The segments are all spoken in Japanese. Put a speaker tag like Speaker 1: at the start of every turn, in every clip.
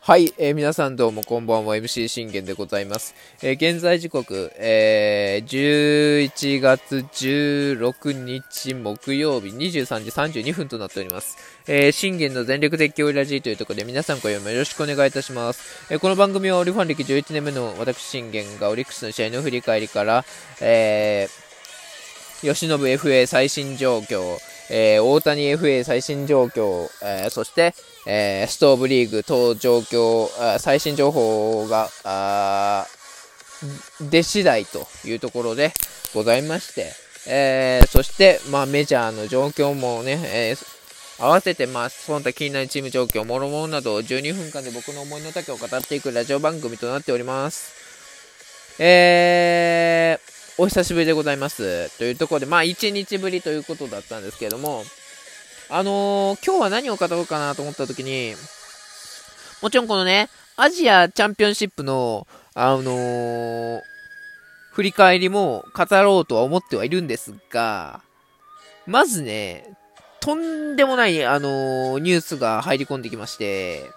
Speaker 1: はい、えー、皆さんどうもこんばんは。MC 信玄でございます、えー、現在時刻、えー、11月16日木曜日23時32分となっております、えー、信玄の全力絶叫ラジーというところで皆さん今夜もよろしくお願いいたします、えー、この番組はオリファン歴11年目の私信玄がオリックスの試合の振り返りから、えー、吉信 FA 最新状況えー、大谷 FA 最新状況、えー、そして、えー、ストーブリーグ等状況、最新情報が、出次第というところでございまして、えー、そして、まあ、メジャーの状況もね、えー、合わせて、まあ、その他気になるチーム状況、もろもろなど、12分間で僕の思いの丈を語っていくラジオ番組となっております。えー、お久しぶりでございます。というところで、まあ、1日ぶりということだったんですけれども、あのー、今日は何を語ろうかなと思った時に、もちろんこのね、アジアチャンピオンシップの、あのー、振り返りも語ろうとは思ってはいるんですが、まずね、とんでもない、あのー、ニュースが入り込んできまして、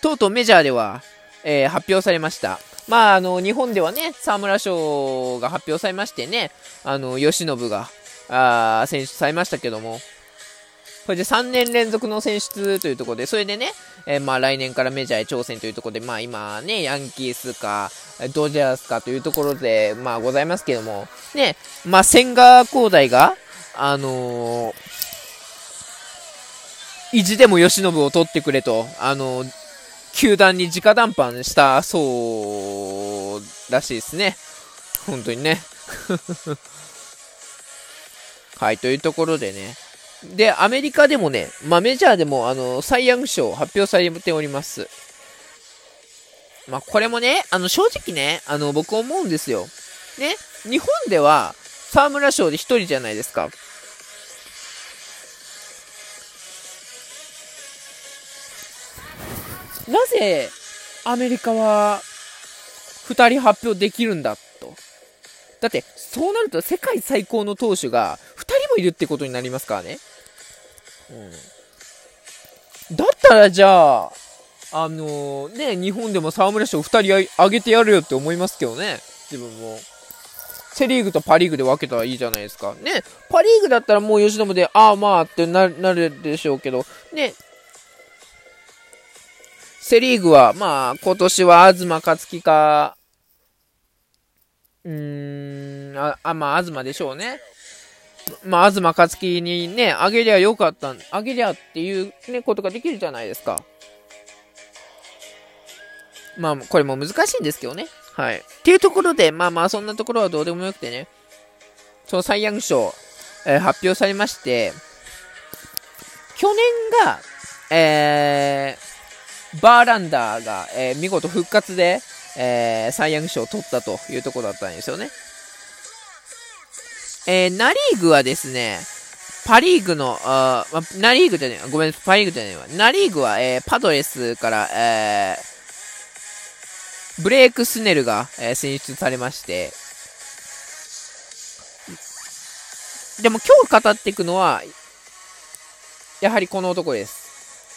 Speaker 1: とうとうメジャーでは、えー、発表されました。まあ、あの、日本ではね、沢村賞が発表されましてね、あの、吉信が、あ選出されましたけども、これで3年連続の選出というところで、それでね、えー、まあ来年からメジャーへ挑戦というところで、まあ今ね、ヤンキースか、ドジャースかというところで、まあございますけども、ね、まあ千賀滉大が、あのー、意地でも吉信を取ってくれと、あのー球団に直談判したそうらしいですね。本当にね。はい、というところでね。で、アメリカでもね、まあ、メジャーでも、あの、サイ・ヤング賞発表されております。まあ、これもね、あの、正直ね、あの、僕思うんですよ。ね、日本では、沢村賞で1人じゃないですか。なぜアメリカは2人発表できるんだと。だって、そうなると世界最高の投手が2人もいるってことになりますからね。うん。だったらじゃあ、あのー、ね、日本でも沢村賞2人あげてやるよって思いますけどね。自分も。セリーグとパリーグで分けたらいいじゃないですか。ね、パリーグだったらもう吉野で、ああまあってなるでしょうけど、ね、セリーグは、まあ、今年は東勝樹か、うーん、あ、あまあ、東でしょうね。まあ、東勝樹にね、あげりゃよかった、あげりゃっていうね、ことができるじゃないですか。まあ、これも難しいんですけどね。はい。っていうところで、まあまあ、そんなところはどうでもよくてね、そのサイ・ヤング賞、えー、発表されまして、去年が、えー、バーランダーが、えー、見事復活で、えー、サイ・ヤング賞を取ったというところだったんですよね。えー、ナリーグはですね、パリーグの、あナリーグじゃねえ、ごめん、パリーグじゃねえわ。ナリーグは、えー、パドレスから、えー、ブレイク・スネルが、えー、選出されまして、でも今日語っていくのは、やはりこの男です。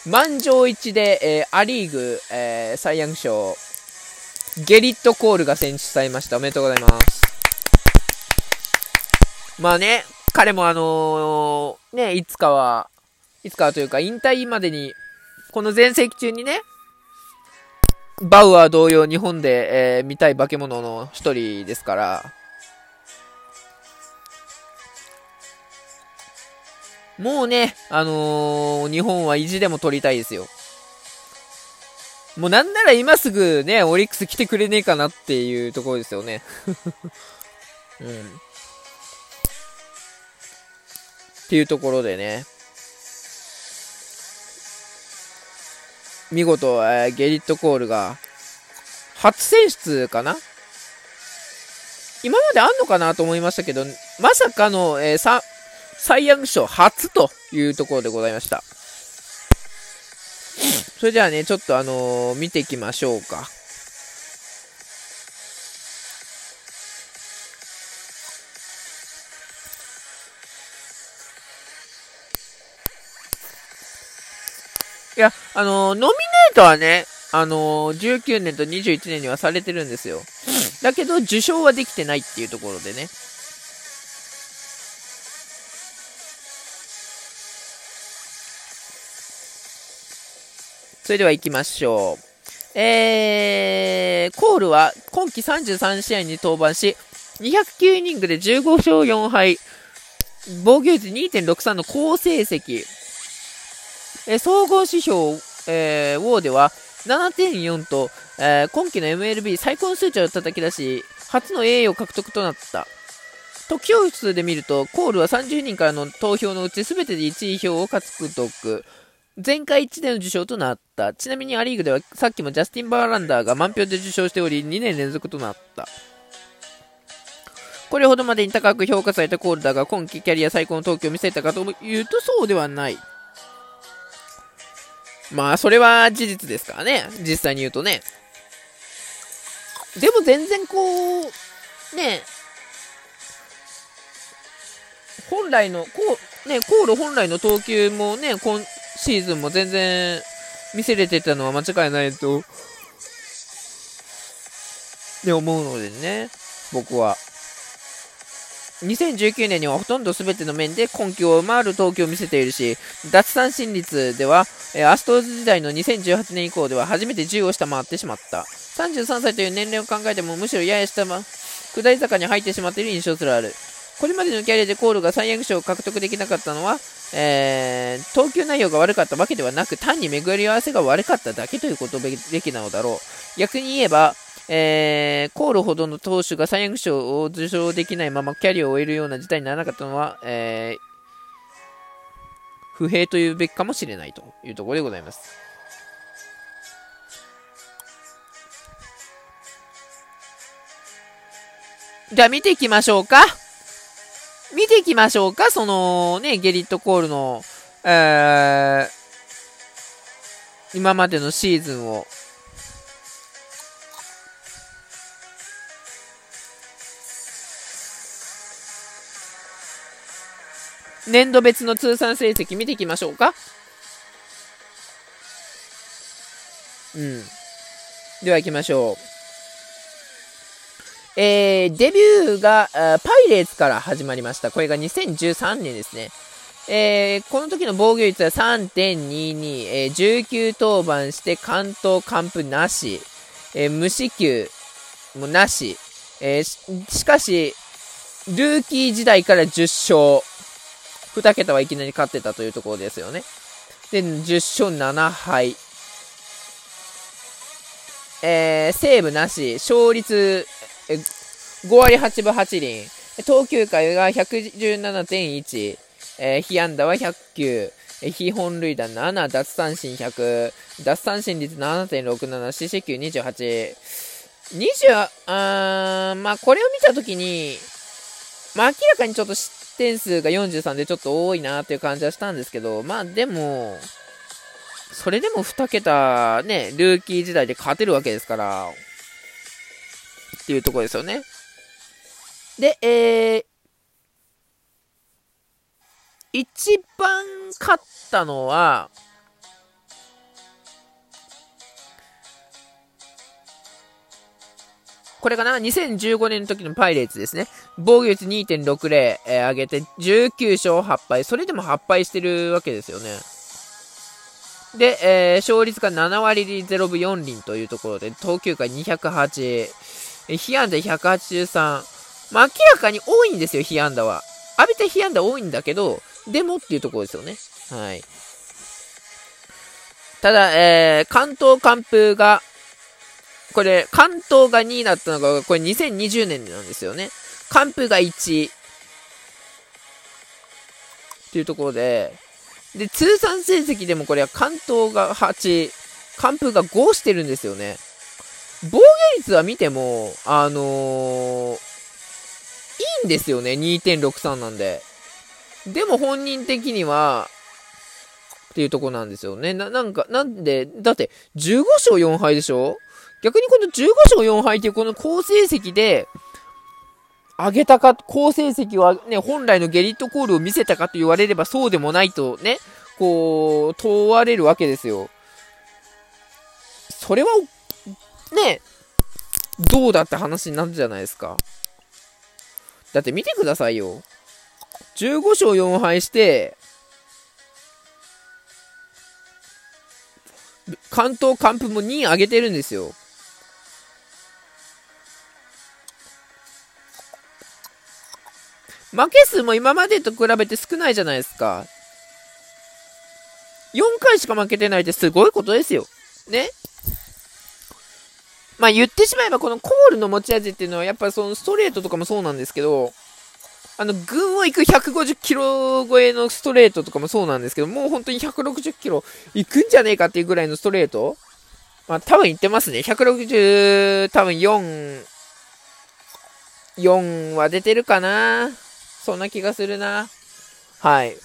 Speaker 1: 満場一致で、えー、ア・リーグ、えー、サイ・ヤング賞、ゲリット・コールが選出されました。おめでとうございます。まあね、彼もあのー、ね、いつかは、いつかはというか、引退までに、この全盛期中にね、バウアー同様日本で、えー、見たい化け物の一人ですから、もうね、あのー、日本は意地でも取りたいですよ。もうなんなら今すぐね、オリックス来てくれねえかなっていうところですよね。うん。っていうところでね。見事、えー、ゲリット・コールが、初選出かな？今まであんのかなと思いましたけど、まさかの、えー、サイ・ヤング賞初というところでございました。それじゃあね、ちょっとあのー、見ていきましょうか。いや、あのー、ノミネートはね、あのー、19年と21年にはされてるんですよ。だけど、受賞はできてないっていうところでね。それでは行きましょう。えー、コールは今季33試合に登板し、209イニングで15勝4敗、防御率2.63の好成績。え総合指標、えー、ウォーでは7.4と、えー、今季の MLB 最高の数値を叩き出し、初の栄誉獲得となった。得票数で見ると、コールは30人からの投票のうち全てで1位票を獲得。前回1年の受賞となった。ちなみにア・リーグではさっきもジャスティン・バーランダーが満票で受賞しており、2年連続となった。これほどまでに高く評価されたコールだが、今季キャリア最高の投球を見せたかというとそうではない。まあ、それは事実ですからね。実際に言うとね。でも全然こう、ね、本来の、こう、ね、コール本来の投球もね、今シーズンも全然見せれてたのは間違いないと、って思うのでね、僕は。2019年にはほとんど全ての面で根拠を回る投球を見せているし、奪三振率では、えアストロズ時代の2018年以降では初めて10を下回ってしまった。33歳という年齢を考えてもむしろやや下回、下り坂に入ってしまっている印象すらある。これまでのキャリアでコールがサイ・ヤング賞を獲得できなかったのは、えー、投球内容が悪かったわけではなく、単に巡り合わせが悪かっただけということべきなのだろう。逆に言えば、えー、コールほどの投手がサイ・ヤング賞を受賞できないままキャリアを終えるような事態にならなかったのは、えー、不平というべきかもしれないというところでございます。じゃあ見ていきましょうか。見ていきましょうか。そのね、ゲリット・コールの、えー、今までのシーズンを。年度別の通算成績見ていきましょうか。うん。では行きましょう。えー、デビューが、パイレーツから始まりました。これが2013年ですね。えー、この時の防御率は3.22、えー、19登板して関東完封なし、えー、無四球もなし、えー、しかし、ルーキー時代から10勝、2桁はいきなり勝ってたというところですよね。で、10勝7敗。えー、セーブなし、勝率5割8分8厘、投球回が117.1、えー、被安打は109、非本塁打7、奪三振100、奪三振率7.67、四死球28、20、あまあ、これを見たときに、まあ、明らかにちょっと失点数が43でちょっと多いなっていう感じはしたんですけど、まあ、でも、それでも2桁ね、ルーキー時代で勝てるわけですから、っていうところですよね。で、えー、一番勝ったのは、これかな ?2015 年の時のパイレーツですね。防御率2.60、えー、上げて19勝8敗。それでも8敗してるわけですよね。で、えー、勝率が7割0分4厘というところで、投球回208、被安打183。まあ、明らかに多いんですよ、被安打は。浴びた被安打多いんだけど、でもっていうところですよね。はい。ただ、えー、関東完封が、これ、関東が2になったのが、これ2020年なんですよね。完封が1位。っていうところで、で、通算成績でもこれは関東が8、完封が5してるんですよね。防御率は見ても、あのー、いいんですよね、2.63なんで。でも本人的には、っていうとこなんですよね。な、なんか、なんで、だって、15勝4敗でしょ？逆にこの15勝4敗っていうこの好成績で、上げたか、好成績はね、本来のゲリットコールを見せたかと言われればそうでもないとね、こう、問われるわけですよ。それは、ね、どうだって話になるじゃないですか。だって見てくださいよ。15勝4敗して、関東完封も2位上げてるんですよ。負け数も今までと比べて少ないじゃないですか。4回しか負けてないってすごいことですよ。ねまあ言ってしまえばこのコールの持ち味っていうのはやっぱそのストレートとかもそうなんですけど、あの、群を行く150キロ超えのストレートとかもそうなんですけど、もう本当に160キロ行くんじゃねえかっていうぐらいのストレート？まあ多分行ってますね。160、多分4、4は出てるかな？そんな気がするな。はい。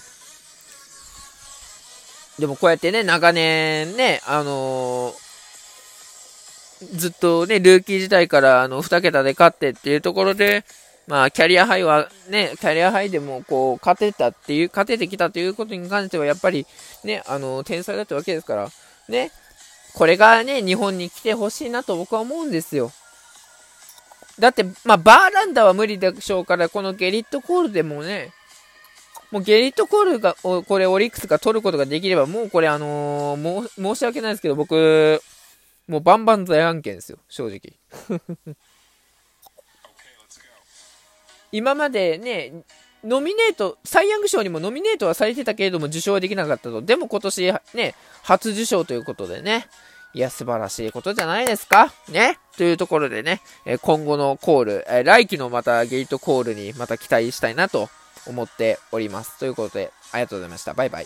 Speaker 1: でもこうやってね、長年ね、あのーずっとね、ルーキー時代からあの2桁で勝ってっていうところで、まあ、キャリアハイはね、キャリアハイでもこう、勝てたっていう、勝ててきたということに関しては、やっぱりね、あの、天才だったわけですから、ね、これがね、日本に来てほしいなと僕は思うんですよ。だって、まあ、バーランダは無理でしょうから、このゲリットコールでもね、もうゲリットコールが、これオリックスが取ることができれば、もうこれあのー、申し訳ないですけど、僕、もうバンバン在案件ですよ、正直。今までね、ノミネート、サイ・ヤング賞にもノミネートはされてたけれども受賞はできなかったと。でも今年ね、初受賞ということでね。いや、素晴らしいことじゃないですかね。というところでね、え今後のコール、え来季のまたゲートコールにまた期待したいなと思っております。ということで、ありがとうございました。バイバイ。